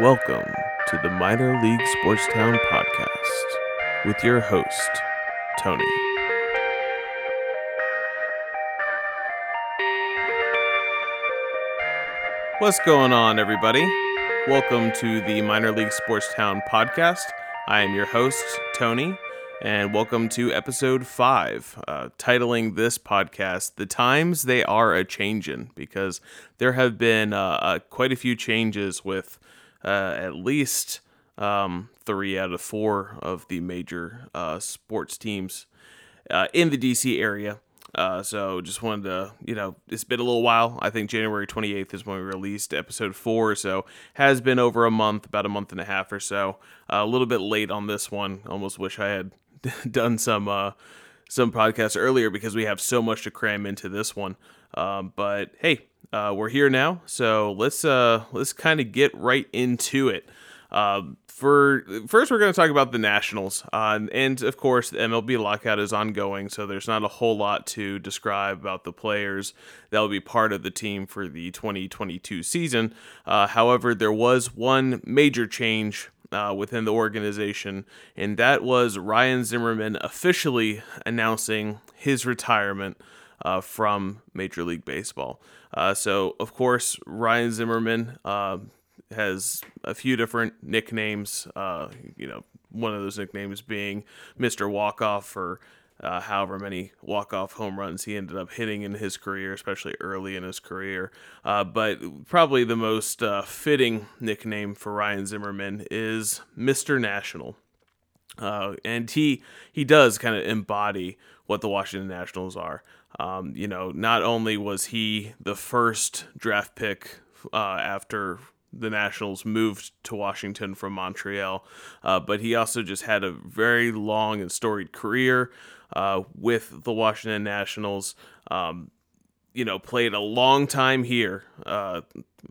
Welcome to the Minor League Sportstown podcast with your host, Tony. What's going on, everybody? Welcome to the Minor League Sportstown podcast. I am your host, Tony, and welcome to episode five, uh, titling this podcast "The Times They Are a Changin'," because there have been uh, uh, quite a few changes with uh, at least um, three out of four of the major uh, sports teams uh, in the DC area. Uh, so just wanted to, you know, it's been a little while. I think January 28th is when we released episode four. So has been over a month, about a month and a half or so. Uh, a little bit late on this one. Almost wish I had done some uh, some podcasts earlier because we have so much to cram into this one. Um, but hey, uh, we're here now, so let's uh, let's kind of get right into it. Uh, for first, we're going to talk about the Nationals, uh, and of course, the MLB lockout is ongoing, so there's not a whole lot to describe about the players that will be part of the team for the 2022 season. Uh, however, there was one major change uh, within the organization, and that was Ryan Zimmerman officially announcing his retirement uh, from Major League Baseball. Uh, so, of course, Ryan Zimmerman uh, has a few different nicknames. Uh, you know, one of those nicknames being Mr. Walkoff for uh, however many walk-off home runs he ended up hitting in his career, especially early in his career. Uh, but probably the most uh, fitting nickname for Ryan Zimmerman is Mr. National. And he he does kind of embody what the Washington Nationals are. Um, you know, not only was he the first draft pick uh, after the Nationals moved to Washington from Montreal, uh, but he also just had a very long and storied career uh, with the Washington Nationals. Um, you know, played a long time here, uh,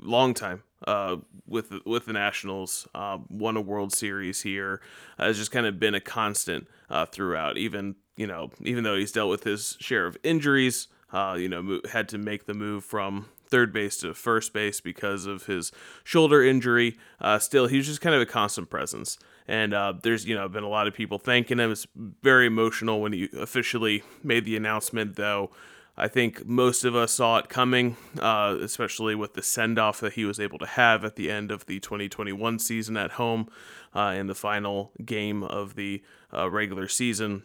long time uh, with with the Nationals. Uh, won a World Series here. has just kind of been a constant uh, throughout. Even you know, even though he's dealt with his share of injuries, uh, you know, had to make the move from third base to first base because of his shoulder injury. Uh, still, he's just kind of a constant presence. And uh, there's, you know, been a lot of people thanking him. It's very emotional when he officially made the announcement, though. I think most of us saw it coming, uh, especially with the send off that he was able to have at the end of the 2021 season at home uh, in the final game of the uh, regular season.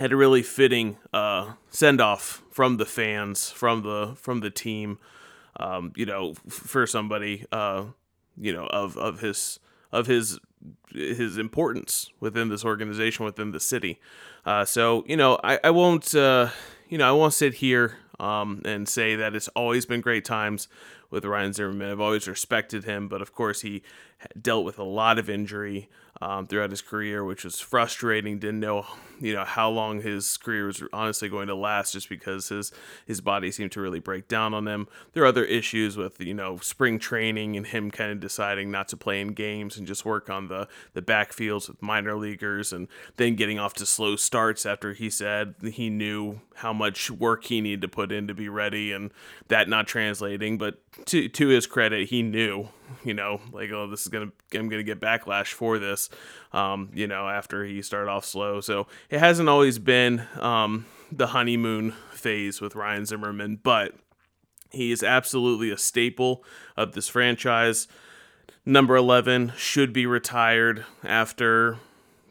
Had a really fitting uh, send off from the fans, from the from the team. Um, you know, for somebody, uh, you know, of of his of his his importance within this organization, within the city. Uh, so you know, I, I won't uh, you know I won't sit here um, and say that it's always been great times with Ryan Zimmerman. I've always respected him, but of course he dealt with a lot of injury um, throughout his career, which was frustrating. Didn't know, you know, how long his career was honestly going to last, just because his his body seemed to really break down on him. There are other issues with you know spring training and him kind of deciding not to play in games and just work on the the backfields with minor leaguers, and then getting off to slow starts after he said he knew how much work he needed to put in to be ready, and that not translating. But to to his credit, he knew you know, like oh, this is gonna I'm gonna get backlash for this, um, you know, after he started off slow. So it hasn't always been um, the honeymoon phase with Ryan Zimmerman, but he is absolutely a staple of this franchise. Number 11 should be retired after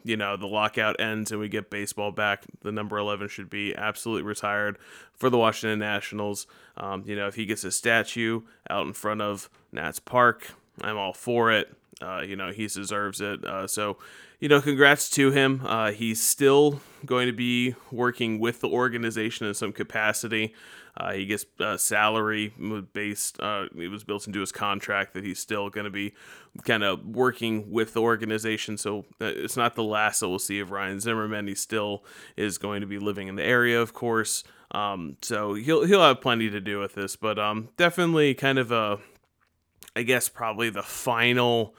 you know the lockout ends and we get baseball back the number 11 should be absolutely retired for the washington nationals. Um, you know if he gets a statue out in front of nats park i'm all for it. Uh, you know he deserves it. Uh, so you know congrats to him. Uh, he's still going to be working with the organization in some capacity uh, he gets uh, salary based. Uh, it was built into his contract that he's still going to be kind of working with the organization. So uh, it's not the last that we'll see of Ryan Zimmerman. He still is going to be living in the area, of course. Um, so he'll he'll have plenty to do with this, but um, definitely kind of a, I guess probably the final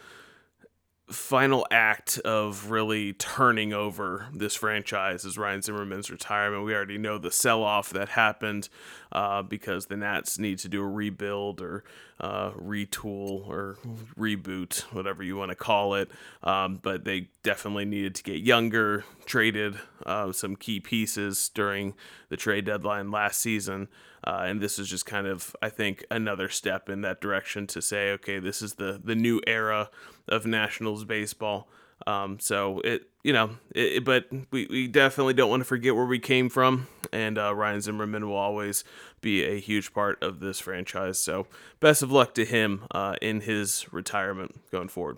final act of really turning over this franchise is Ryan Zimmerman's retirement. We already know the sell off that happened uh, because the Nats need to do a rebuild or uh, retool or reboot, whatever you want to call it. Um, but they definitely needed to get younger, traded uh, some key pieces during the trade deadline last season. Uh, and this is just kind of, I think, another step in that direction to say, okay, this is the the new era of Nationals baseball. Um, so it, you know, it, but we, we definitely don't want to forget where we came from, and uh, Ryan Zimmerman will always be a huge part of this franchise. So best of luck to him uh, in his retirement going forward.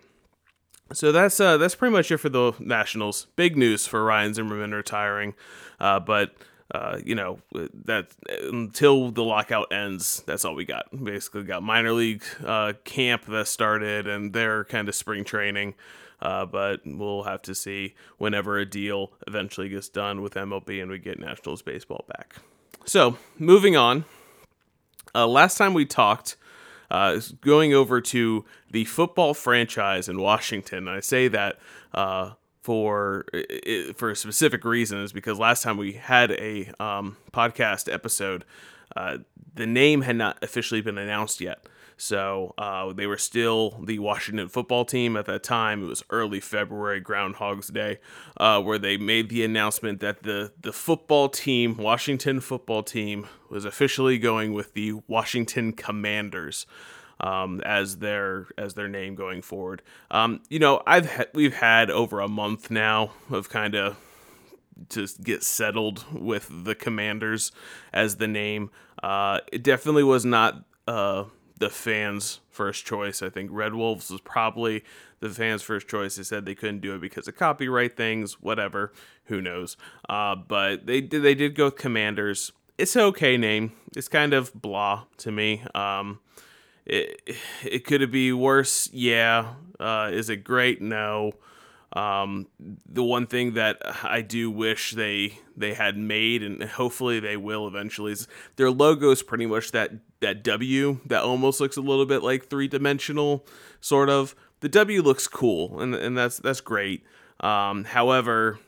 So that's uh, that's pretty much it for the Nationals. Big news for Ryan Zimmerman retiring, uh, but uh, you know that until the lockout ends, that's all we got. Basically, got minor league uh, camp that started and their kind of spring training. Uh, but we'll have to see whenever a deal eventually gets done with MLB and we get Nationals baseball back. So moving on. Uh, last time we talked, uh, going over to the football franchise in Washington. I say that uh, for for a specific reason is because last time we had a um, podcast episode, uh, the name had not officially been announced yet. So uh, they were still the Washington football team at that time. It was early February, Groundhog's Day, uh, where they made the announcement that the the football team, Washington football team, was officially going with the Washington Commanders um, as their as their name going forward. Um, you know, I've ha- we've had over a month now of kind of just get settled with the Commanders as the name. Uh, it definitely was not uh, the fans' first choice. I think Red Wolves was probably the fans' first choice. They said they couldn't do it because of copyright things, whatever. Who knows? Uh, but they did. They did go with Commanders. It's an okay name. It's kind of blah to me. Um, it it could it be worse? Yeah. Uh, is it great? No. Um, the one thing that I do wish they they had made, and hopefully they will eventually, is their logo is pretty much that that W that almost looks a little bit like three dimensional, sort of. The W looks cool, and and that's that's great. Um, however,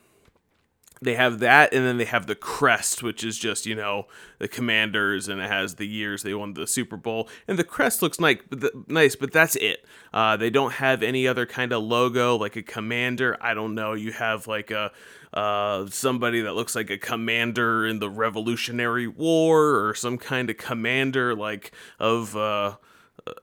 they have that and then they have the crest which is just you know the commanders and it has the years they won the super bowl. And the crest looks nice but, nice, but that's it. Uh, they don't have any other kind of logo like a commander. I don't know. You have like a uh, somebody that looks like a commander in the revolutionary war or some kind of commander like of uh,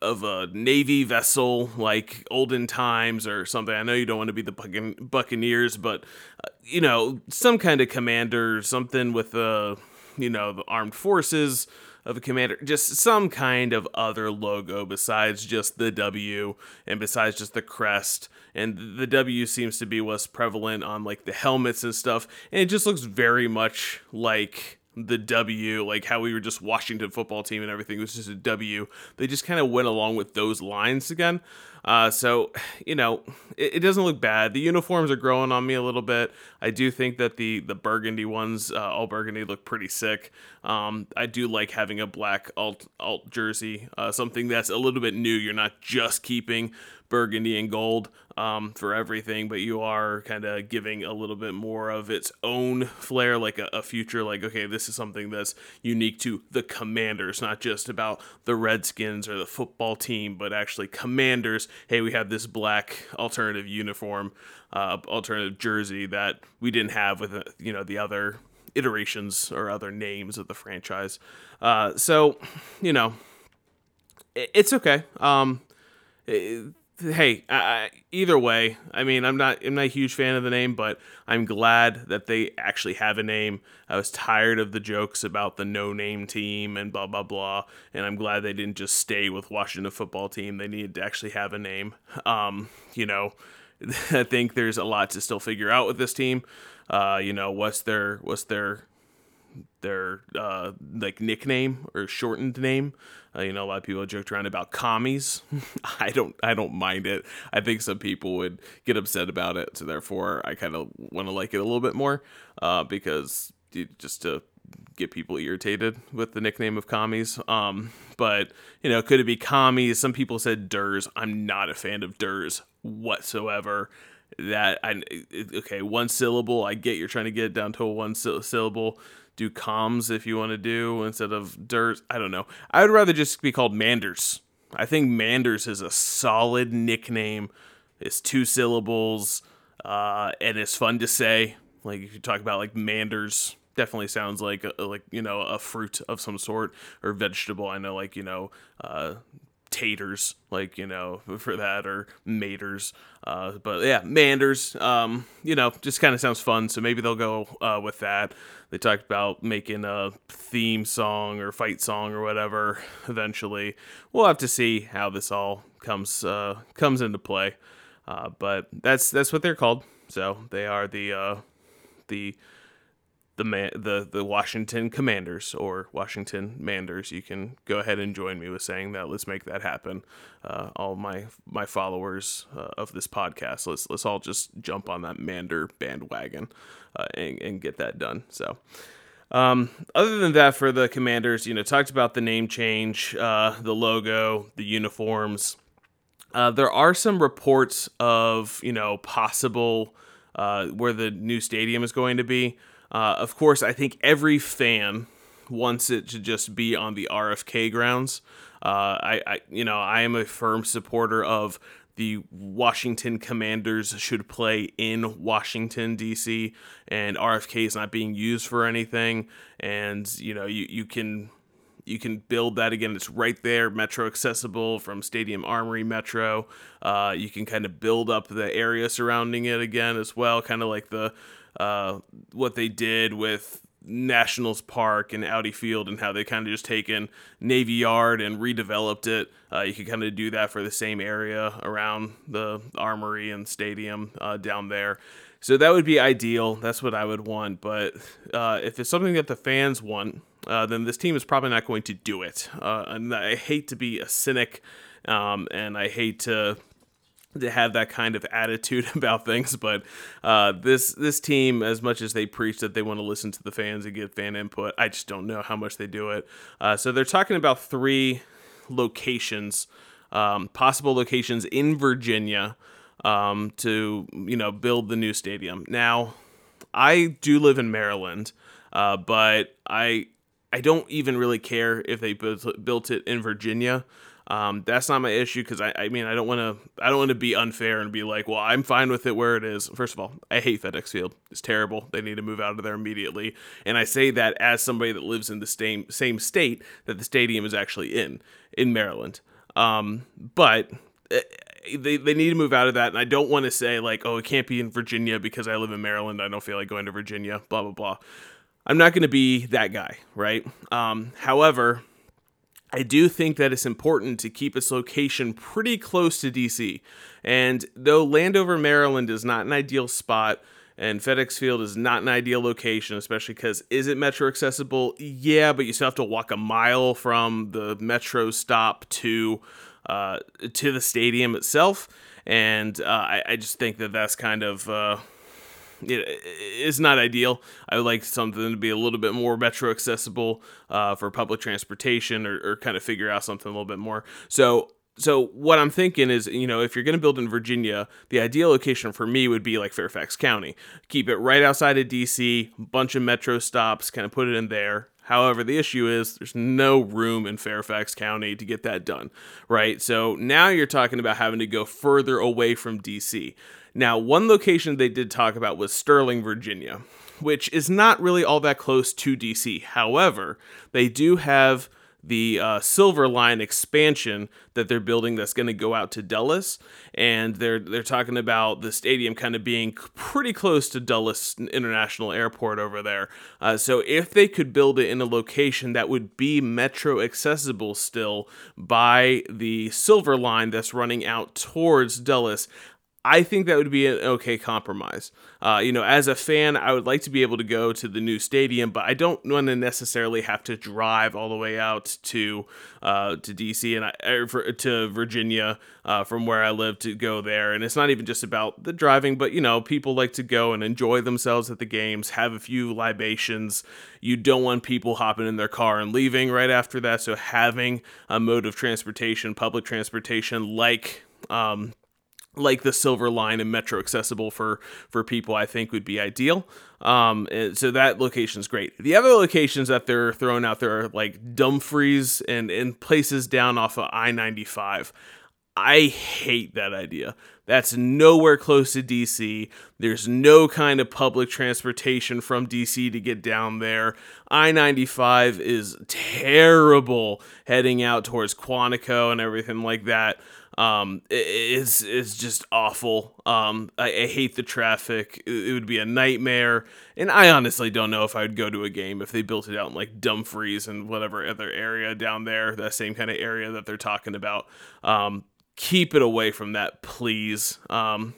of a navy vessel like olden times or something. I know you don't want to be the Buccaneers, but uh, you know some kind of commander, something with the you know the armed forces of a commander, just some kind of other logo besides just the W and besides just the crest. And the W seems to be what's prevalent on like the helmets and stuff, and it just looks very much like the W, like how we were just Washington football team and everything was just a W. They just kind of went along with those lines again. Uh, so, you know, it, it, doesn't look bad. The uniforms are growing on me a little bit. I do think that the the burgundy ones, uh, all burgundy, look pretty sick. Um, I do like having a black alt alt jersey, uh, something that's a little bit new. You're not just keeping burgundy and gold um, for everything, but you are kind of giving a little bit more of its own flair, like a, a, future, like, okay, this is something that's unique to the commanders, not just about the Redskins or the football team, but actually commanders. Hey, we have this black alternative uniform, uh, alternative jersey that we didn't have with, uh, you know, the other iterations or other names of the franchise. Uh, so, you know, it, it's okay. Um, it, hey, either way, I mean, I'm not I'm not a huge fan of the name, but I'm glad that they actually have a name. I was tired of the jokes about the no name team and blah blah blah, and I'm glad they didn't just stay with Washington football team. They needed to actually have a name. Um, you know, I think there's a lot to still figure out with this team. Uh, you know, what's their what's their their uh, like nickname or shortened name. Uh, you know, a lot of people joked around about commies. I don't, I don't mind it. I think some people would get upset about it, so therefore, I kind of want to like it a little bit more uh, because just to get people irritated with the nickname of commies. Um, but you know, could it be commies? Some people said Durs. I'm not a fan of Durs whatsoever. That I okay, one syllable. I get you're trying to get it down to a one syllable. Do comms if you want to do instead of dirt. I don't know. I would rather just be called Manders. I think Manders is a solid nickname. It's two syllables, uh, and it's fun to say. Like if you talk about like Manders, definitely sounds like a, like you know a fruit of some sort or vegetable. I know like you know uh, taters, like you know for that or maters. Uh, but yeah, Manders. Um, you know, just kind of sounds fun. So maybe they'll go uh, with that. They talked about making a theme song or fight song or whatever. Eventually, we'll have to see how this all comes uh, comes into play. Uh, but that's that's what they're called. So they are the uh, the the man, the the Washington Commanders or Washington Manders. You can go ahead and join me with saying that. Let's make that happen. Uh, all my my followers uh, of this podcast, let's let's all just jump on that Mander bandwagon uh, and, and get that done. So. Um, other than that, for the commanders, you know, talked about the name change, uh, the logo, the uniforms. Uh, there are some reports of, you know, possible uh, where the new stadium is going to be. Uh, of course, I think every fan wants it to just be on the RFK grounds. Uh, I, I, you know, I am a firm supporter of the Washington Commanders should play in Washington D.C. and RFK is not being used for anything. And you know, you you can you can build that again. It's right there, metro accessible from Stadium Armory Metro. Uh, you can kind of build up the area surrounding it again as well, kind of like the uh, what they did with Nationals Park and Audi Field and how they kind of just taken Navy Yard and redeveloped it. Uh, you could kind of do that for the same area around the Armory and Stadium uh, down there. So that would be ideal. That's what I would want. But uh, if it's something that the fans want, uh, then this team is probably not going to do it. Uh, and I hate to be a cynic, um, and I hate to to have that kind of attitude about things. But uh, this this team, as much as they preach that they want to listen to the fans and get fan input, I just don't know how much they do it. Uh, so they're talking about three locations, um, possible locations in Virginia um, to you know build the new stadium. Now, I do live in Maryland, uh, but I I don't even really care if they built, built it in Virginia. Um, that's not my issue because I, I mean I don't want to I don't want to be unfair and be like, well, I'm fine with it where it is. First of all, I hate FedEx Field. It's terrible. They need to move out of there immediately. And I say that as somebody that lives in the same same state that the stadium is actually in in Maryland. Um, but eh, they, they need to move out of that. And I don't want to say like, oh, it can't be in Virginia because I live in Maryland. I don't feel like going to Virginia. Blah blah blah. I'm not going to be that guy, right? Um, however, I do think that it's important to keep its location pretty close to DC. And though Landover, Maryland is not an ideal spot, and FedEx Field is not an ideal location, especially because is it metro accessible? Yeah, but you still have to walk a mile from the metro stop to uh, to the stadium itself, and uh, I, I, just think that that's kind of uh, it is not ideal. I would like something to be a little bit more metro accessible uh, for public transportation, or, or kind of figure out something a little bit more. So so what I'm thinking is, you know, if you're going to build in Virginia, the ideal location for me would be like Fairfax County. Keep it right outside of DC, bunch of metro stops, kind of put it in there. However, the issue is there's no room in Fairfax County to get that done, right? So now you're talking about having to go further away from DC. Now, one location they did talk about was Sterling, Virginia, which is not really all that close to DC. However, they do have the uh, Silver Line expansion that they're building that's going to go out to Dulles, and they're they're talking about the stadium kind of being pretty close to Dulles International Airport over there. Uh, so if they could build it in a location that would be metro accessible still by the Silver Line that's running out towards Dulles, I think that would be an okay compromise. Uh, you know, as a fan, I would like to be able to go to the new stadium, but I don't want to necessarily have to drive all the way out to uh, to DC and I, for, to Virginia uh, from where I live to go there. And it's not even just about the driving, but you know, people like to go and enjoy themselves at the games, have a few libations. You don't want people hopping in their car and leaving right after that. So having a mode of transportation, public transportation, like um, like the silver line and metro accessible for for people i think would be ideal um so that location is great the other locations that they're throwing out there are like dumfries and and places down off of i-95 i hate that idea that's nowhere close to DC. There's no kind of public transportation from DC to get down there. I 95 is terrible heading out towards Quantico and everything like that. Um, is is just awful. Um, I, I, hate the traffic. It, it, would be a nightmare, and I honestly don't know if I would go to a game if they built it out in like Dumfries and whatever other area down there, that same kind of area that they're talking about. Um, keep it away from that, please. Um,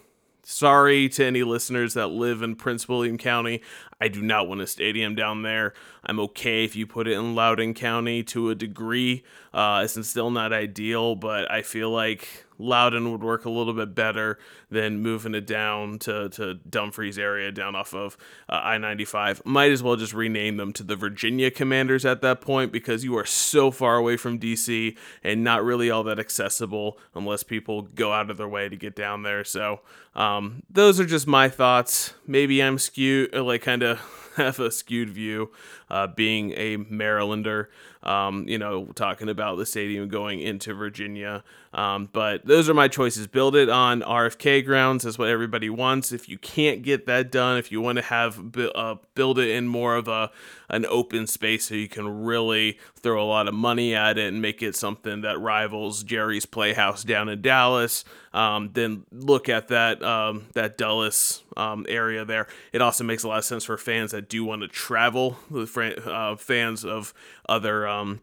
sorry to any listeners that live in Prince William County. I do not want a stadium down there. I'm okay if you put it in Loudoun County to a degree. Uh, it's still not ideal, but I feel like Loudoun would work a little bit better than moving it down to, to Dumfries area down off of uh, I 95. Might as well just rename them to the Virginia Commanders at that point because you are so far away from DC and not really all that accessible unless people go out of their way to get down there. So, um, those are just my thoughts. Maybe I'm skewed, like kind of have a skewed view, uh, being a Marylander. Um, you know, talking about the stadium going into Virginia. Um, but those are my choices. Build it on RFK grounds. That's what everybody wants. If you can't get that done, if you want to have uh, build it in more of a an open space so you can really throw a lot of money at it and make it something that rivals Jerry's Playhouse down in Dallas, um, then look at that um, that Dulles um, area there. It also makes a lot of sense for fans that do want to travel, uh, fans of other um,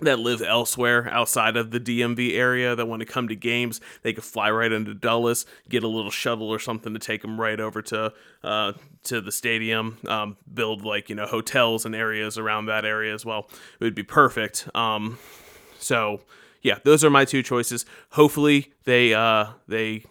that live elsewhere outside of the DMV area that want to come to games, they could fly right into Dulles, get a little shuttle or something to take them right over to uh, to the stadium, um, build like you know hotels and areas around that area as well. It would be perfect. Um, so yeah, those are my two choices. Hopefully they uh, they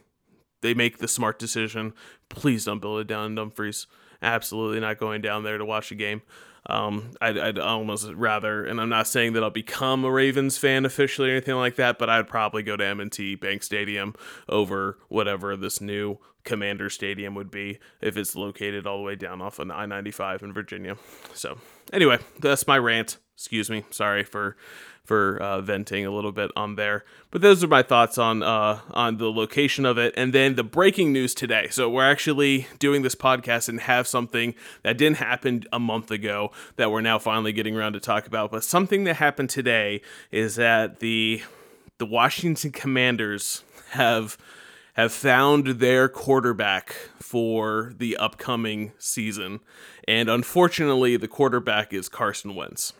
they make the smart decision. Please don't build it down in Dumfries. Absolutely not going down there to watch a game. Um, I'd, I'd, almost rather, and I'm not saying that I'll become a Ravens fan officially or anything like that, but I'd probably go to M&T Bank Stadium over whatever this new Commander Stadium would be if it's located all the way down off on I-95 in Virginia. So anyway, that's my rant. Excuse me. Sorry for for uh, venting a little bit on there. But those are my thoughts on uh, on the location of it, and then the breaking news today. So we're actually doing this podcast and have something that didn't happen a month ago that we're now finally getting around to talk about. But something that happened today is that the the Washington Commanders have have found their quarterback for the upcoming season. And unfortunately, the quarterback is Carson Wentz.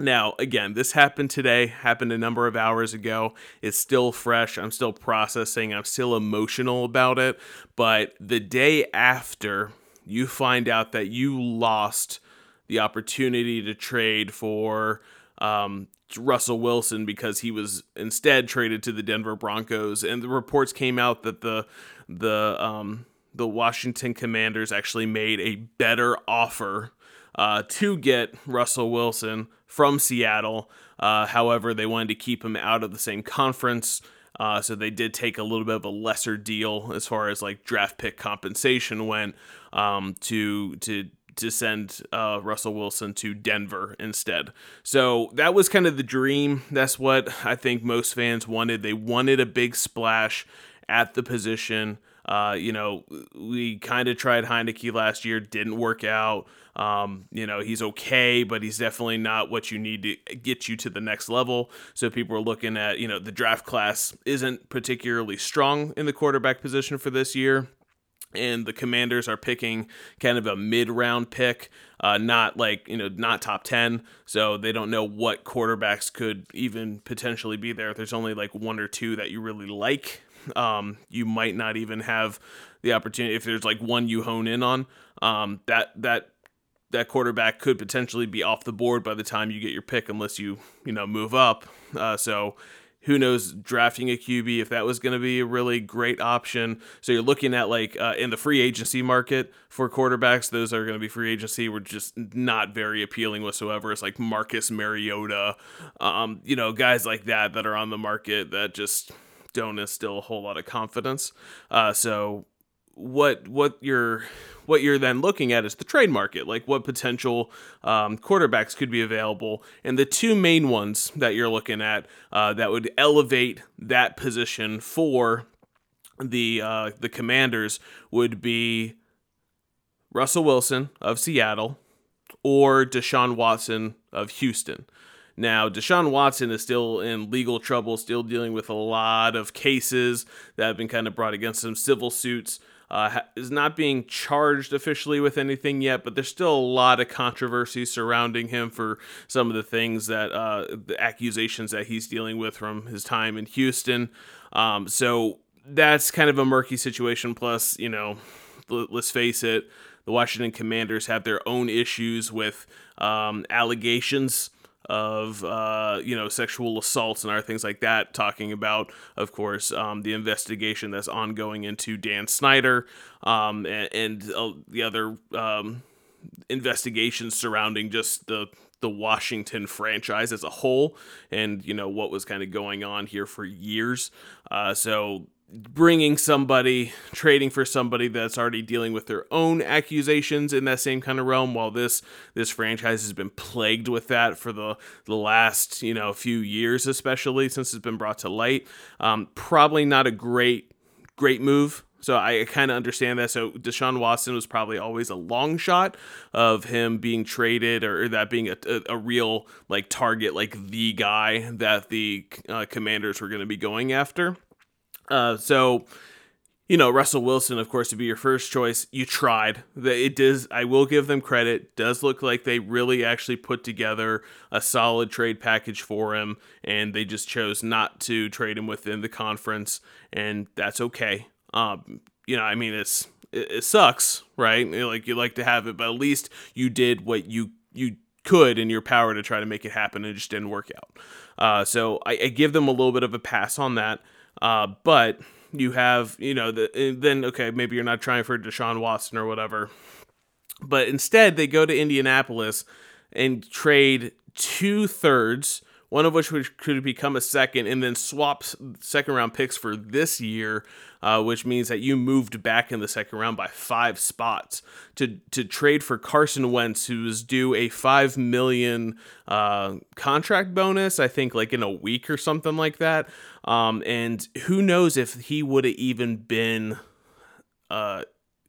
Now, again, this happened today, happened a number of hours ago. It's still fresh. I'm still processing. I'm still emotional about it. But the day after you find out that you lost the opportunity to trade for um, Russell Wilson because he was instead traded to the Denver Broncos, and the reports came out that the the um, the Washington Commanders actually made a better offer uh, to get Russell Wilson from Seattle. Uh, however, they wanted to keep him out of the same conference. Uh, so they did take a little bit of a lesser deal as far as like draft pick compensation went um, to to to send uh, Russell Wilson to Denver instead. So that was kind of the dream. That's what I think most fans wanted. They wanted a big splash at the position. Uh, you know, we kind of tried Heinicke last year, didn't work out. Um, you know, he's okay, but he's definitely not what you need to get you to the next level. So people are looking at, you know, the draft class isn't particularly strong in the quarterback position for this year. And the commanders are picking kind of a mid round pick, uh, not like, you know, not top 10. So they don't know what quarterbacks could even potentially be there. if There's only like one or two that you really like. Um, you might not even have the opportunity if there's like one you hone in on. Um, that that that quarterback could potentially be off the board by the time you get your pick, unless you you know move up. Uh, so who knows drafting a QB if that was going to be a really great option. So you're looking at like uh, in the free agency market for quarterbacks, those are going to be free agency were just not very appealing whatsoever. It's like Marcus Mariota, um, you know, guys like that that are on the market that just don't instill a whole lot of confidence. Uh, so what what you're what you're then looking at is the trade market, like what potential um, quarterbacks could be available, and the two main ones that you're looking at uh, that would elevate that position for the uh, the Commanders would be Russell Wilson of Seattle or Deshaun Watson of Houston. Now, Deshaun Watson is still in legal trouble, still dealing with a lot of cases that have been kind of brought against him, civil suits. Uh, is not being charged officially with anything yet, but there's still a lot of controversy surrounding him for some of the things that uh, the accusations that he's dealing with from his time in Houston. Um, so that's kind of a murky situation. Plus, you know, let's face it, the Washington Commanders have their own issues with um, allegations of uh, you know sexual assaults and other things like that. Talking about, of course, um, the investigation that's ongoing into Dan Snyder um, and, and uh, the other um, investigations surrounding just the the Washington franchise as a whole, and you know what was kind of going on here for years. Uh, so bringing somebody, trading for somebody that's already dealing with their own accusations in that same kind of realm, while this this franchise has been plagued with that for the the last you know few years, especially since it's been brought to light. Um, probably not a great great move. So I kind of understand that. So Deshaun Watson was probably always a long shot of him being traded or that being a, a, a real like target, like the guy that the uh, Commanders were going to be going after. Uh, so, you know, Russell Wilson, of course, to be your first choice. You tried. It does. I will give them credit. Does look like they really actually put together a solid trade package for him, and they just chose not to trade him within the conference, and that's okay. Um, you know, I mean, it's it, it sucks, right? Like you like to have it, but at least you did what you you could in your power to try to make it happen, and it just didn't work out. Uh, so I, I give them a little bit of a pass on that. Uh, but you have, you know, the, then, okay, maybe you're not trying for Deshaun Watson or whatever. But instead, they go to Indianapolis and trade two thirds, one of which could become a second, and then swap second round picks for this year uh, which means that you moved back in the second round by five spots to to trade for Carson Wentz, who is due a five million uh, contract bonus, I think, like in a week or something like that. Um, and who knows if he would have even been uh,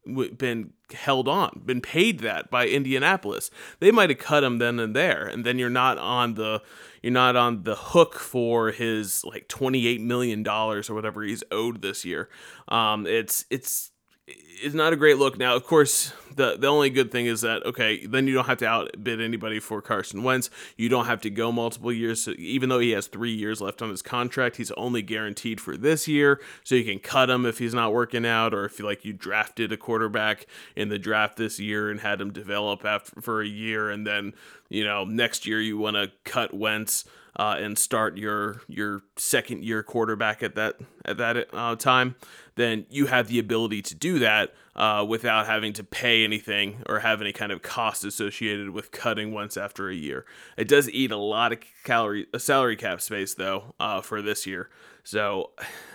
been held on, been paid that by Indianapolis. They might have cut him then and there, and then you're not on the you're not on the hook for his like 28 million dollars or whatever he's owed this year. Um, it's it's is not a great look. Now, of course, the the only good thing is that okay, then you don't have to outbid anybody for Carson Wentz. You don't have to go multiple years. So even though he has three years left on his contract, he's only guaranteed for this year. So you can cut him if he's not working out, or if you like you drafted a quarterback in the draft this year and had him develop after for a year, and then you know next year you want to cut Wentz uh, and start your your second year quarterback at that at that uh, time, then you have the ability to do that uh, without having to pay anything or have any kind of cost associated with cutting Wentz after a year. It does eat a lot of calorie salary cap space though uh, for this year. So.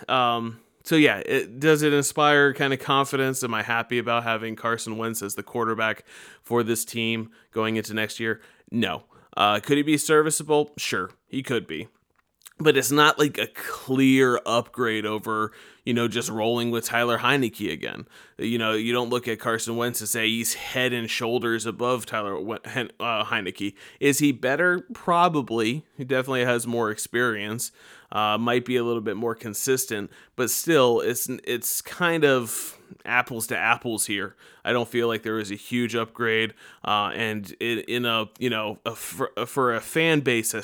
Um, so yeah, it, does it inspire kind of confidence? Am I happy about having Carson Wentz as the quarterback for this team going into next year? No. Uh, could he be serviceable? Sure, he could be. But it's not like a clear upgrade over, you know, just rolling with Taylor Heinicke again. You know, you don't look at Carson Wentz and say he's head and shoulders above Taylor uh, Heinicke. Is he better? Probably. He definitely has more experience. Uh, might be a little bit more consistent, but still, it's it's kind of apples to apples here. I don't feel like there is a huge upgrade, uh, and in, in, a you know a, for, for, a fan base a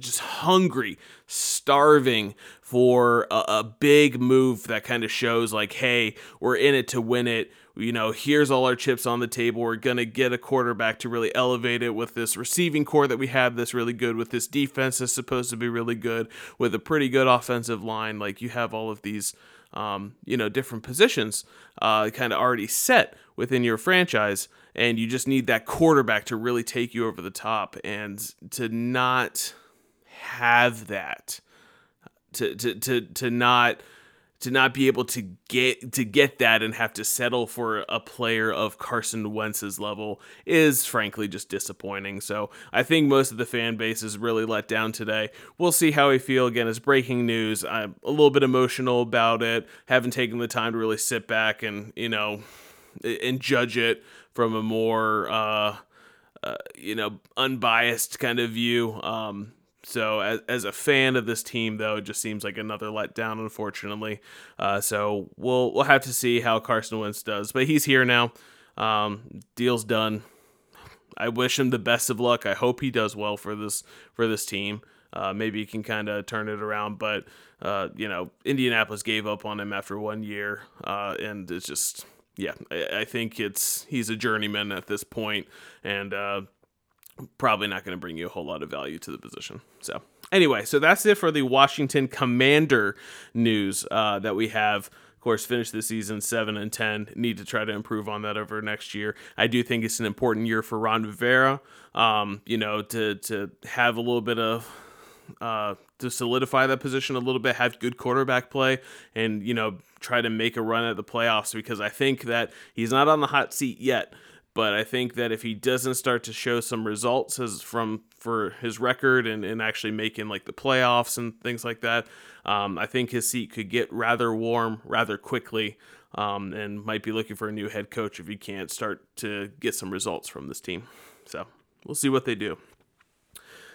just hungry, starving for a, a big move that kind of shows like, hey, we're in it to win it you know, here's all our chips on the table. We're going to get a quarterback to really elevate it with this receiving corps that we have that's really good, with this defense that's supposed to be really good, with a pretty good offensive line. Like you have all of these, um, you know, different positions uh, kind of already set within your franchise. And you just need that quarterback to really take you over the top and to not have that to to to to not to not be able to get to get that and have to settle for a player of Carson Wentz's level is frankly just disappointing. So I think most of the fan base is really let down today. We'll see how we feel. Again, it's breaking news. I'm a little bit emotional about it. Haven't taken the time to really sit back and you know and judge it from a more uh, uh, you know unbiased kind of view. Um, so as, as a fan of this team, though, it just seems like another letdown, unfortunately. Uh, so we'll we'll have to see how Carson Wentz does, but he's here now. Um, deal's done. I wish him the best of luck. I hope he does well for this for this team. Uh, maybe he can kind of turn it around, but uh, you know, Indianapolis gave up on him after one year, uh, and it's just yeah. I, I, think it's he's a journeyman at this point, and uh, probably not going to bring you a whole lot of value to the position. So, anyway, so that's it for the Washington Commander news uh, that we have. Of course, finish the season seven and ten. Need to try to improve on that over next year. I do think it's an important year for Ron Rivera. Um, you know, to to have a little bit of uh, to solidify that position a little bit, have good quarterback play, and you know try to make a run at the playoffs because I think that he's not on the hot seat yet. But I think that if he doesn't start to show some results as from for his record and, and actually making like the playoffs and things like that, um, I think his seat could get rather warm rather quickly. Um, and might be looking for a new head coach if he can't start to get some results from this team. So we'll see what they do.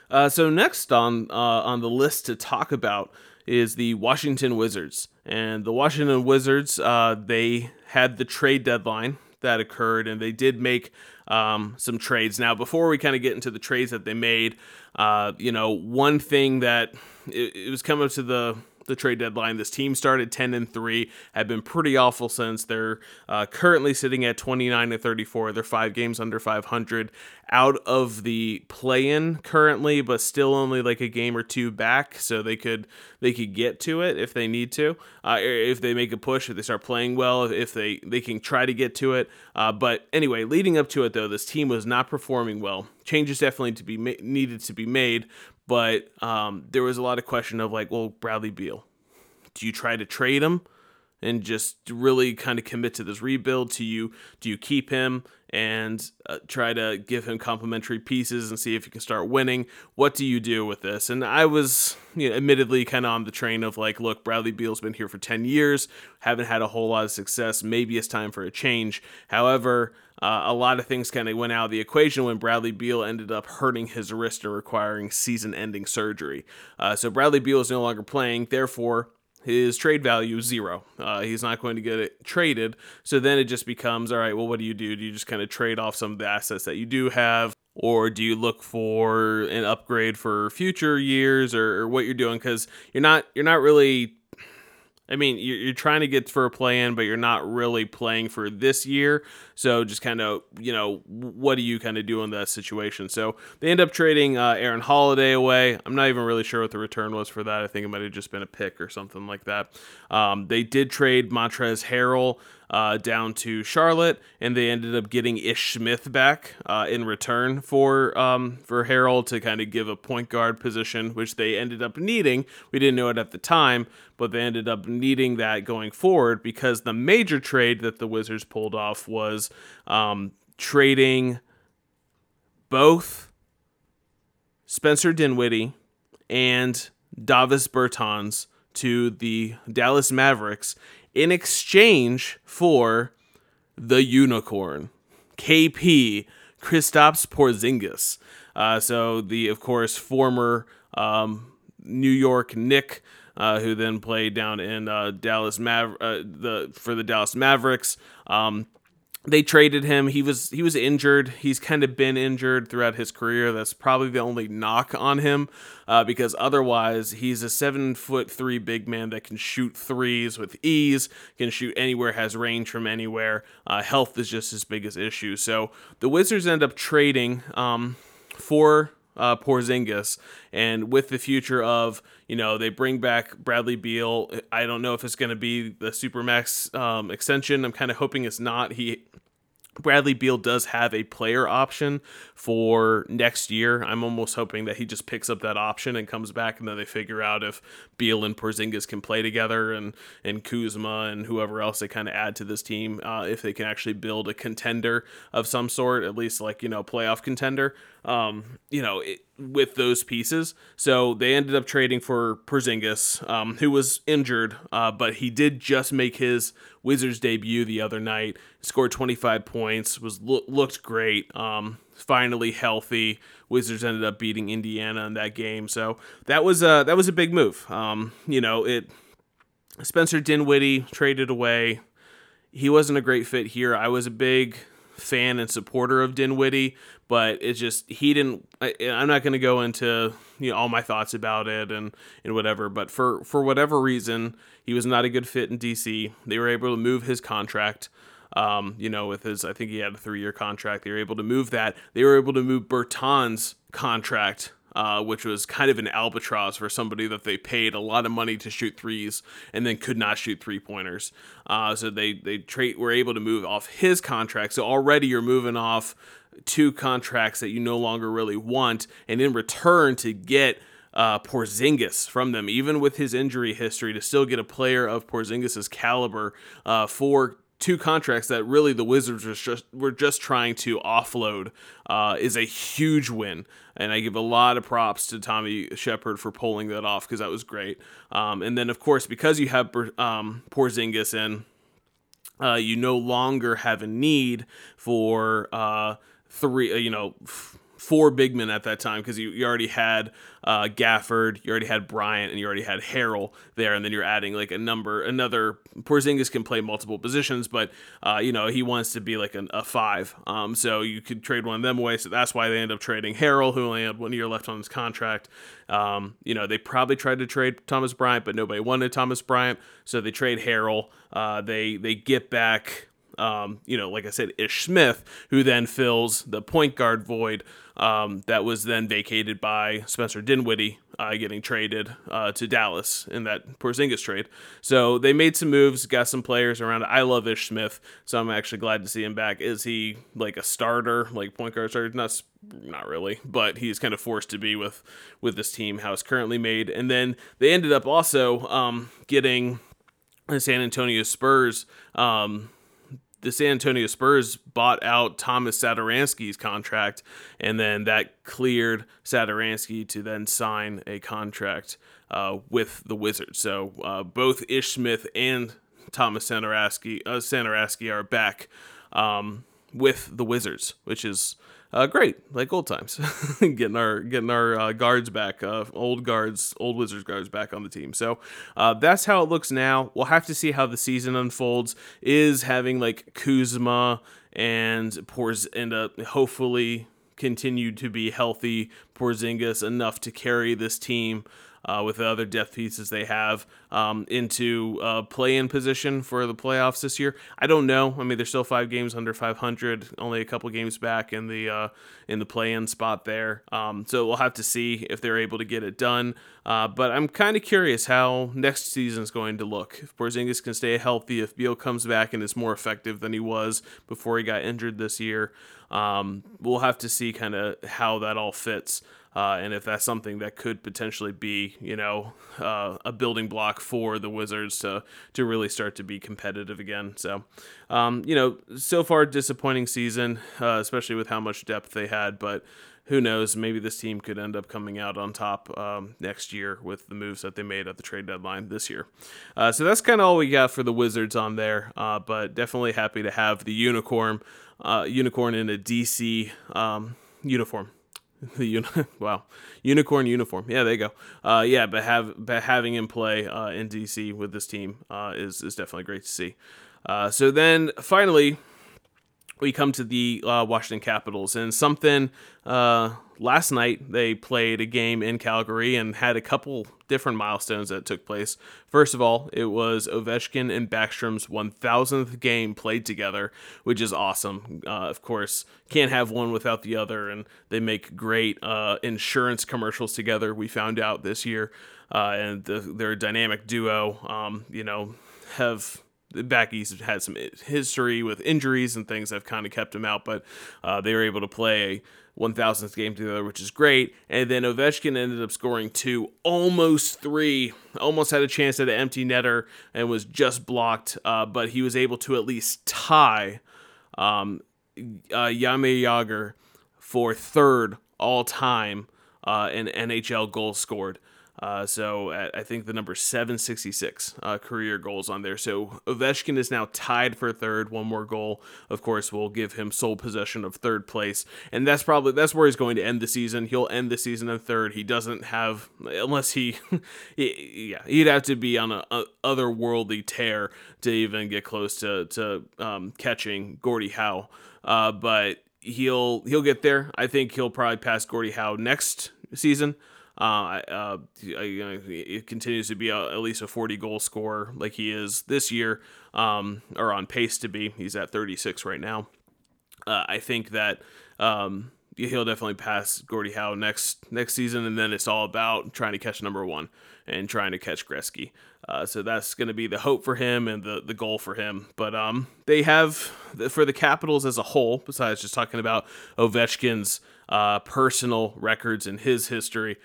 Uh, so next on uh, on the list to talk about is the Washington Wizards, and the Washington Wizards uh, they had the trade deadline that occurred, and they did make um, some trades. Now, before we kind of get into the trades that they made, uh, you know, one thing that it, it was coming to the the trade deadline. This team started 10 and 3, have been pretty awful since. They're uh, currently sitting at 29 and 34. They're five games under 500 out of the play-in currently, but still only like a game or two back, so they could they could get to it if they need to. Uh, if they make a push, if they start playing well, if they they can try to get to it. Uh, but anyway, leading up to it though, this team was not performing well. Changes definitely to be ma- needed to be made, but um, there was a lot of question of like, well, Bradley Beal, do you try to trade him and just really kind of commit to this rebuild? Do you do you keep him and uh, try to give him complementary pieces and see if you can start winning? What do you do with this? And I was, you know, admittedly kind of on the train of like, look, Bradley Beal's been here for ten years, haven't had a whole lot of success. Maybe it's time for a change. However. Uh, a lot of things kind of went out of the equation when Bradley Beal ended up hurting his wrist and requiring season ending surgery. Uh, so Bradley Beal is no longer playing, therefore, his trade value is zero. Uh, he's not going to get it traded. So then it just becomes all right, well, what do you do? Do you just kind of trade off some of the assets that you do have? Or do you look for an upgrade for future years or, or what you're doing? Because you're not you're not really I mean, you're, you're trying to get for a play in, but you're not really playing for this year. So just kind of, you know, what do you kind of do in that situation? So they end up trading uh, Aaron Holiday away. I'm not even really sure what the return was for that. I think it might have just been a pick or something like that. Um, they did trade Montrezl Harrell uh, down to Charlotte, and they ended up getting Ish Smith back uh, in return for um, for Harrell to kind of give a point guard position, which they ended up needing. We didn't know it at the time, but they ended up needing that going forward because the major trade that the Wizards pulled off was um, trading both Spencer Dinwiddie and Davis Bertans to the Dallas Mavericks in exchange for the unicorn, KP Kristaps Porzingis. Uh, so the, of course, former um, New York Nick, uh, who then played down in uh, Dallas Maver- uh, the for the Dallas Mavericks. Um, they traded him. He was he was injured. He's kind of been injured throughout his career. That's probably the only knock on him, uh, because otherwise he's a seven foot three big man that can shoot threes with ease, can shoot anywhere, has range from anywhere. Uh, health is just his biggest issue. So the Wizards end up trading um, for uh, Porzingis, and with the future of you know they bring back Bradley Beal. I don't know if it's going to be the supermax um, extension. I'm kind of hoping it's not. He Bradley Beal does have a player option for next year. I'm almost hoping that he just picks up that option and comes back, and then they figure out if Beal and Porzingis can play together, and and Kuzma and whoever else they kind of add to this team, uh, if they can actually build a contender of some sort, at least like you know playoff contender. Um, you know, it, with those pieces. So they ended up trading for Porzingis, um, who was injured, uh, but he did just make his Wizards debut the other night. Scored 25 points, was lo- looked great. Um, finally healthy. Wizards ended up beating Indiana in that game, so that was a that was a big move. Um, you know, it Spencer Dinwiddie traded away. He wasn't a great fit here. I was a big fan and supporter of Dinwiddie, but it's just he didn't. I, am not going to go into you know all my thoughts about it and and whatever. But for for whatever reason, he was not a good fit in DC. They were able to move his contract. Um, you know, with his, I think he had a three year contract. They were able to move that. They were able to move Bertans' contract uh, which was kind of an albatross for somebody that they paid a lot of money to shoot threes and then could not shoot three pointers. Uh, so they they tra- were able to move off his contract. So already you're moving off two contracts that you no longer really want, and in return to get uh, Porzingis from them, even with his injury history, to still get a player of Porzingis's caliber uh, for two contracts that really the Wizards were just were just trying to offload uh, is a huge win, and I give a lot of props to Tommy Sheppard for pulling that off because that was great. Um, and then of course because you have um, Porzingis in, uh, you no longer have a need for uh, three, uh, you know. F- four big men at that time because you, you already had uh, Gafford, you already had Bryant, and you already had Harrell there, and then you're adding like a number, another. Porzingis can play multiple positions, but uh, you know he wants to be like an, a five. Um, so you could trade one of them away. So that's why they end up trading Harrell, who only had one year left on his contract. Um, you know they probably tried to trade Thomas Bryant, but nobody wanted Thomas Bryant, so they trade Harrell. Uh, they they get back um, you know, like I said, Ish Smith, who then fills the point guard void um, that was then vacated by Spencer Dinwiddie uh, getting traded uh, to Dallas in that Porzingis trade. So they made some moves, got some players around. I love Ish Smith, so I'm actually glad to see him back. Is he like a starter, like point guard starter? Not not really, but he's kind of forced to be with with this team how it's currently made. And then they ended up also um, getting the San Antonio Spurs. Um, the San Antonio Spurs bought out Thomas Satoransky's contract, and then that cleared Satoransky to then sign a contract uh, with the Wizards. So uh, both Ish Smith and Thomas Satoransky, uh, are back um, with the Wizards, which is uh, great, like old times, getting our getting our uh, guards back, uh, old guards, old Wizards guards back on the team. So uh, that's how it looks now. We'll have to see how the season unfolds. Is having like Kuzma and Porz and uh, hopefully continue to be healthy Porzingis enough to carry this team uh, with the other depth pieces they have um, into uh, play-in position for the playoffs this year. I don't know. I mean, they're still five games under 500, only a couple games back in the uh, in the play-in spot there. Um, so we'll have to see if they're able to get it done. Uh, but I'm kind of curious how next season is going to look. If Porzingis can stay healthy, if Beal comes back and is more effective than he was before he got injured this year, um, we'll have to see kind of how that all fits. Uh, and if that's something that could potentially be, you know, uh, a building block for the Wizards to to really start to be competitive again. So, um, you know, so far disappointing season, uh, especially with how much depth they had, but. Who knows? Maybe this team could end up coming out on top um, next year with the moves that they made at the trade deadline this year. Uh, so that's kind of all we got for the Wizards on there. Uh, but definitely happy to have the unicorn, uh, unicorn in a DC um, uniform the uni- wow. Unicorn uniform. Yeah there you go. Uh, yeah but have but having him play uh, in dc with this team uh, is is definitely great to see. Uh, so then finally we come to the uh, Washington Capitals, and something uh, last night they played a game in Calgary and had a couple different milestones that took place. First of all, it was Ovechkin and Backstrom's 1000th game played together, which is awesome. Uh, of course, can't have one without the other, and they make great uh, insurance commercials together. We found out this year, uh, and the, their dynamic duo, um, you know, have back east had some history with injuries and things that have kind of kept him out, but uh, they were able to play a 1000th game together, which is great. And then Ovechkin ended up scoring two, almost three, almost had a chance at an empty netter and was just blocked, uh, but he was able to at least tie um, uh, Jaromir Jagr for third all time uh, in NHL goals scored. Uh, so I think the number 766 uh, career goals on there. So Ovechkin is now tied for third. One more goal, of course, will give him sole possession of third place, and that's probably that's where he's going to end the season. He'll end the season in third. He doesn't have unless he, yeah, he'd have to be on a, a, otherworldly tear to even get close to to um, catching Gordie Howe. Uh, but he'll he'll get there. I think he'll probably pass Gordie Howe next season. Uh, uh, it continues to be a, at least a 40 goal scorer like he is this year, um, or on pace to be. He's at 36 right now. Uh, I think that um, he'll definitely pass Gordie Howe next next season, and then it's all about trying to catch number one and trying to catch Gretzky. Uh, so that's going to be the hope for him and the, the goal for him. But um, they have for the Capitals as a whole, besides just talking about Ovechkin's uh, personal records and his history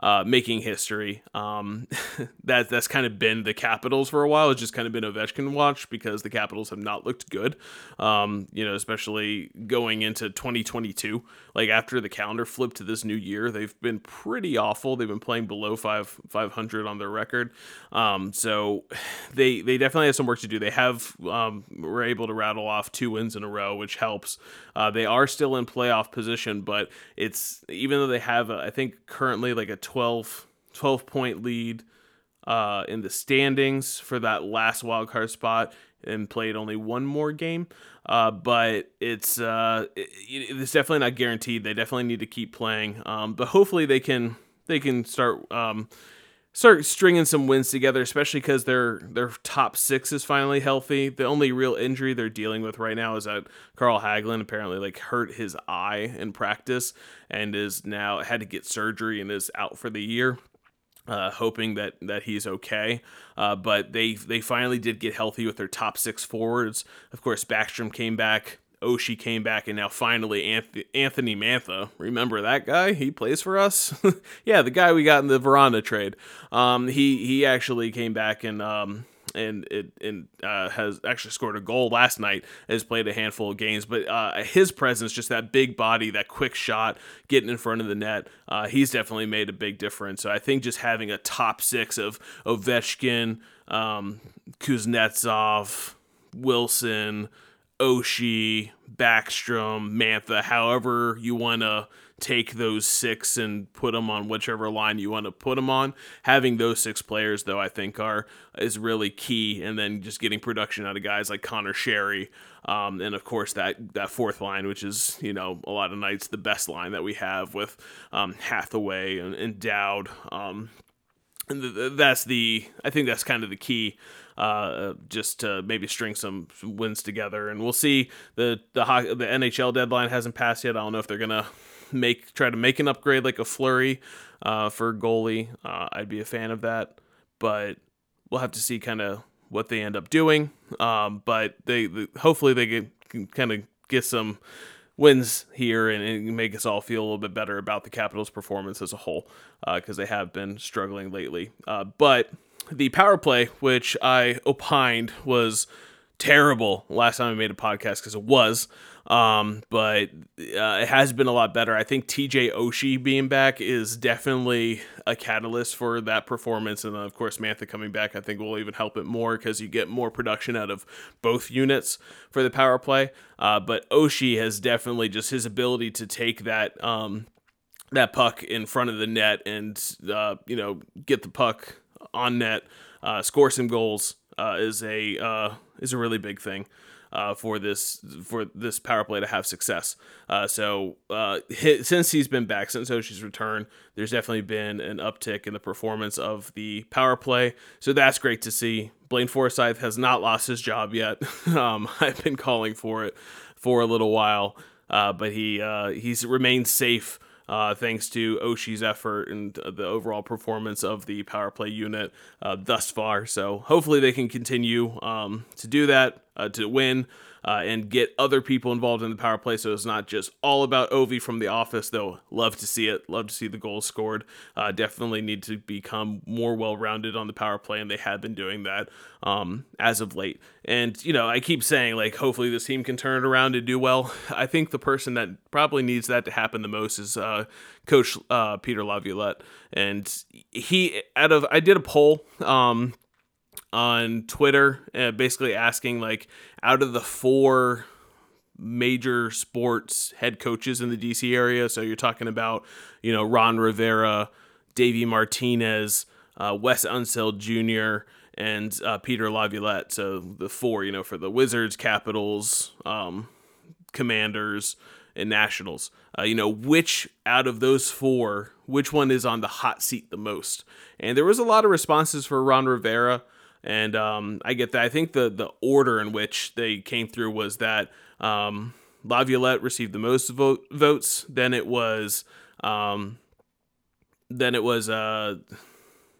uh, making history. Um, that that's kind of been the Capitals for a while. It's just kind of been Ovechkin watch because the Capitals have not looked good. Um, you know, especially going into 2022. Like after the calendar flipped to this new year, they've been pretty awful. They've been playing below five 500 on their record. Um, so they they definitely have some work to do. They have um, were able to rattle off two wins in a row, which helps. Uh, they are still in playoff position, but it's even though they have, a, I think currently like a 12, 12 point lead uh, in the standings for that last wild card spot and played only one more game. Uh, but it's uh, it, it's definitely not guaranteed. They definitely need to keep playing. Um, but hopefully they can they can start um, start stringing some wins together, especially because their their top six is finally healthy. The only real injury they're dealing with right now is that Carl Hagelin apparently like hurt his eye in practice and is now had to get surgery and is out for the year. Uh, hoping that that he's okay, uh, but they they finally did get healthy with their top six forwards. Of course, Backstrom came back Oshie came back, and now finally Anthony Mantha. Remember that guy? He plays for us. yeah, the guy we got in the Vrana trade. Um, he he actually came back and um, and it and uh, has actually scored a goal last night. Has played a handful of games, but uh, his presence, just that big body, that quick shot, getting in front of the net, uh, he's definitely made a big difference. So I think just having a top six of Ovechkin, um, Kuznetsov, Wilson. Oshie, Backstrom, Mantha, however you want to take those six and put them on whichever line you want to put them on. Having those six players, though, I think are is really key. And then just getting production out of guys like Conor Sheary, um, and of course that that fourth line, which is you know a lot of nights the best line that we have with um, Hathaway and, and Dowd. Um, that's the I think that's kind of the key uh, just to maybe string some, wins together. And we'll see. the the the NHL deadline hasn't passed yet. I don't know if they're gonna make try to make an upgrade like a Fleury uh, for goalie. Uh, I'd be a fan of that, but we'll have to see kind of what they end up doing. Um, but they, hopefully they get, can kind of get some wins here and, and, make us all feel a little bit better about the Capitals' performance as a whole because uh, they have been struggling lately. Uh, but the power play, which I opined was terrible last time I made a podcast because it was. Um, but uh, it has been a lot better. I think TJ Oshie being back is definitely a catalyst for that performance. And then, of course, Mantha coming back, I think will even help it more because you get more production out of both units for the power play. Uh, but Oshie has definitely just his ability to take that. Um, that puck in front of the net and uh, you know get the puck on net, uh, score some goals uh, is a uh, is a really big thing. Uh, for this for this power play to have success. Uh, so uh, since he's been back, since Oshie's return, there's definitely been an uptick in the performance of the power play. So that's great to see. Blaine Forsythe has not lost his job yet. um, I've been calling for it for a little while, uh, but he uh, he's remained safe uh, thanks to Oshie's effort and the overall performance of the power play unit uh, thus far. So hopefully they can continue um, to do that uh, to win uh, and get other people involved in the power play. So it's not just all about Ovi from the office, though. Love to see it. Love to see the goals scored. Uh, definitely need to become more well rounded on the power play, and they have been doing that um, as of late. And, you know, I keep saying, like, hopefully this team can turn it around and do well. I think the person that probably needs that to happen the most is uh, Coach uh, Peter Laviolette. And he, out of, I did a poll. Um, on Twitter, uh, basically asking like out of the four major sports head coaches in the DC area. So you're talking about you know Ron Rivera, Davey Martinez, uh, Wes Unseld Jr. And uh, Peter Laviolette. So the four, you know, for the Wizards, Capitals, um, Commanders, and Nationals. Uh, you know, which out of those four, which one is on the hot seat the most? And there was a lot of responses for Ron Rivera. And um, I get that. I think the the order in which they came through was that um, Laviolette received the most vote, votes. Then it was um, then it was uh,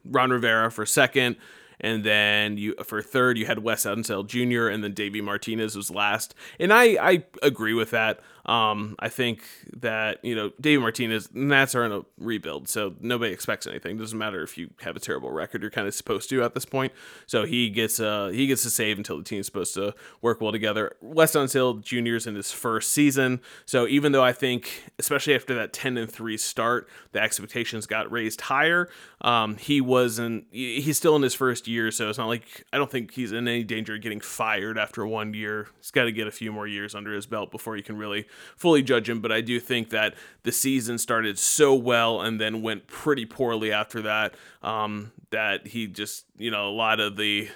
Ron Rivera for second, and then you for third you had Wes Unseld Jr. and then Davey Martinez was last. And I I agree with that. Um, I think that you know David Martinez Nats are in a rebuild, so nobody expects anything. Doesn't matter if you have a terrible record; you're kind of supposed to at this point. So he gets uh he gets to save until the team's supposed to work well together. Wes Unseld Jr.'s in his first season, so even though I think, especially after that ten and three start, the expectations got raised higher. Um, he wasn't. He's still in his first year, so it's not like I don't think he's in any danger of getting fired after one year. He's got to get a few more years under his belt before he can really fully judge him, but I do think that the season started so well and then went pretty poorly after that. Um, that he just, you know, a lot of the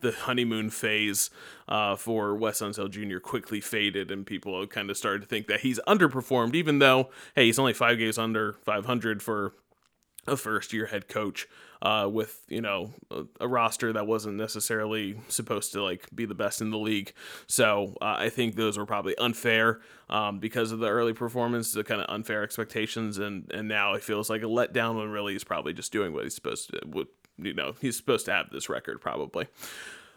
the honeymoon phase uh, for Wes Unseld Jr. quickly faded, and people kind of started to think that he's underperformed, even though, hey, he's only five games under 500 for a first year head coach uh, with you know a, a, roster that wasn't necessarily supposed to like be the best in the league. So uh, I think those were probably unfair um, because of the early performance, the kind of unfair expectations, and and now it feels like a letdown when really he's probably just doing what he's supposed to. What, you know, he's supposed to have this record probably.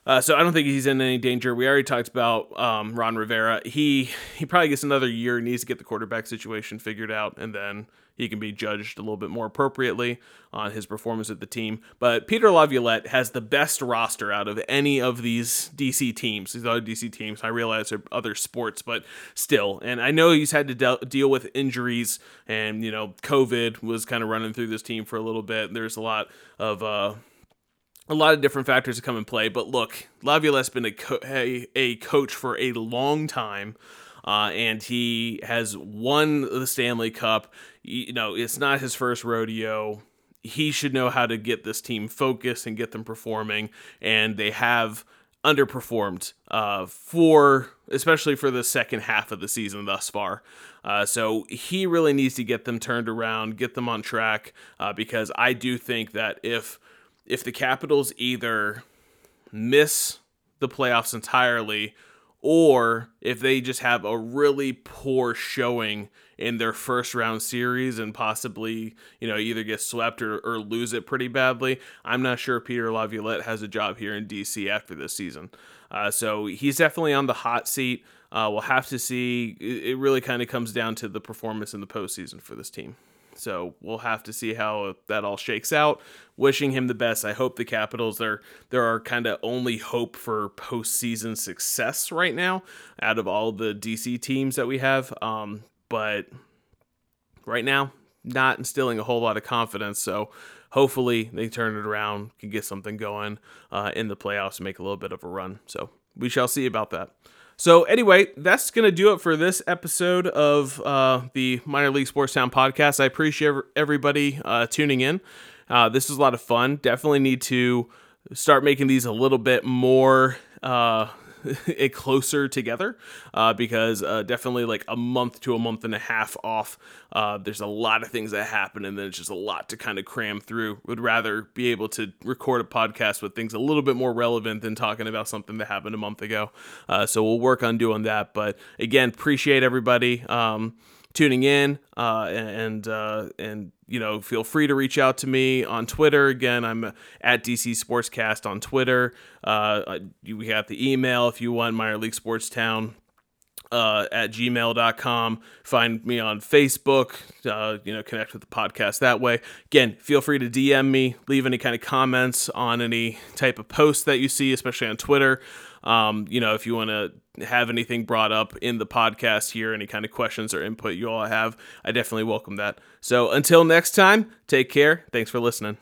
Uh, so I don't think he's in any danger. We already talked about um, Ron Rivera. He he probably gets another year. Needs to get the quarterback situation figured out, and then he can be judged a little bit more appropriately on his performance at the team. But Peter Laviolette has the best roster out of any of these DC teams. These other DC teams, I realize are other sports, but still. And I know he's had to de- deal with injuries, and you know, COVID was kind of running through this team for a little bit. There's a lot of uh, a lot of different factors to come in play. But look, Laviolette's been a, co- a, a coach for a long time. Uh, and he has won the Stanley Cup. You know, it's not his first rodeo. He should know how to get this team focused and get them performing, and they have underperformed uh, for especially for the second half of the season thus far. Uh, so he really needs to get them turned around, get them on track, uh, because I do think that if if the Capitals either miss the playoffs entirely or if they just have a really poor showing in their first round series and possibly, you know, either get swept or, or lose it pretty badly, I'm not sure Peter Laviolette has a job here in DC after this season. Uh, so he's definitely on the hot seat. Uh, we'll have to see. It really kind of comes down to the performance in the postseason for this team. So we'll have to see how that all shakes out. Wishing him the best. I hope the Capitals they're they're our kind of only hope for postseason success right now out of all the DC teams that we have. Um, but right now, not instilling a whole lot of confidence. So hopefully they turn it around, can get something going uh, in the playoffs, make a little bit of a run. So we shall see about that. So anyway, that's gonna do it for this episode of uh, the Minor League Sports Town podcast. I appreciate everybody uh, tuning in. Uh, this is a lot of fun. Definitely need to start making these a little bit more uh, it closer together uh, because uh, definitely like a month to a month and a half off. Uh, there's a lot of things that happen, and then it's just a lot to kind of cram through. Would rather be able to record a podcast with things a little bit more relevant than talking about something that happened a month ago. Uh, so we'll work on doing that. But again, appreciate everybody. Um, tuning in uh, and uh, and you know feel free to reach out to me on Twitter. Again, I'm at DC Sportscast on Twitter. Uh, we have the email if you want minor league sports town uh, at gmail.com. Find me on Facebook, uh, you know, connect with the podcast that way. Again, feel free to DM me, leave any kind of comments on any type of post that you see, especially on Twitter. Um, you know, if you want to have anything brought up in the podcast here, any kind of questions or input you all have, I definitely welcome that. So until next time, take care. Thanks for listening.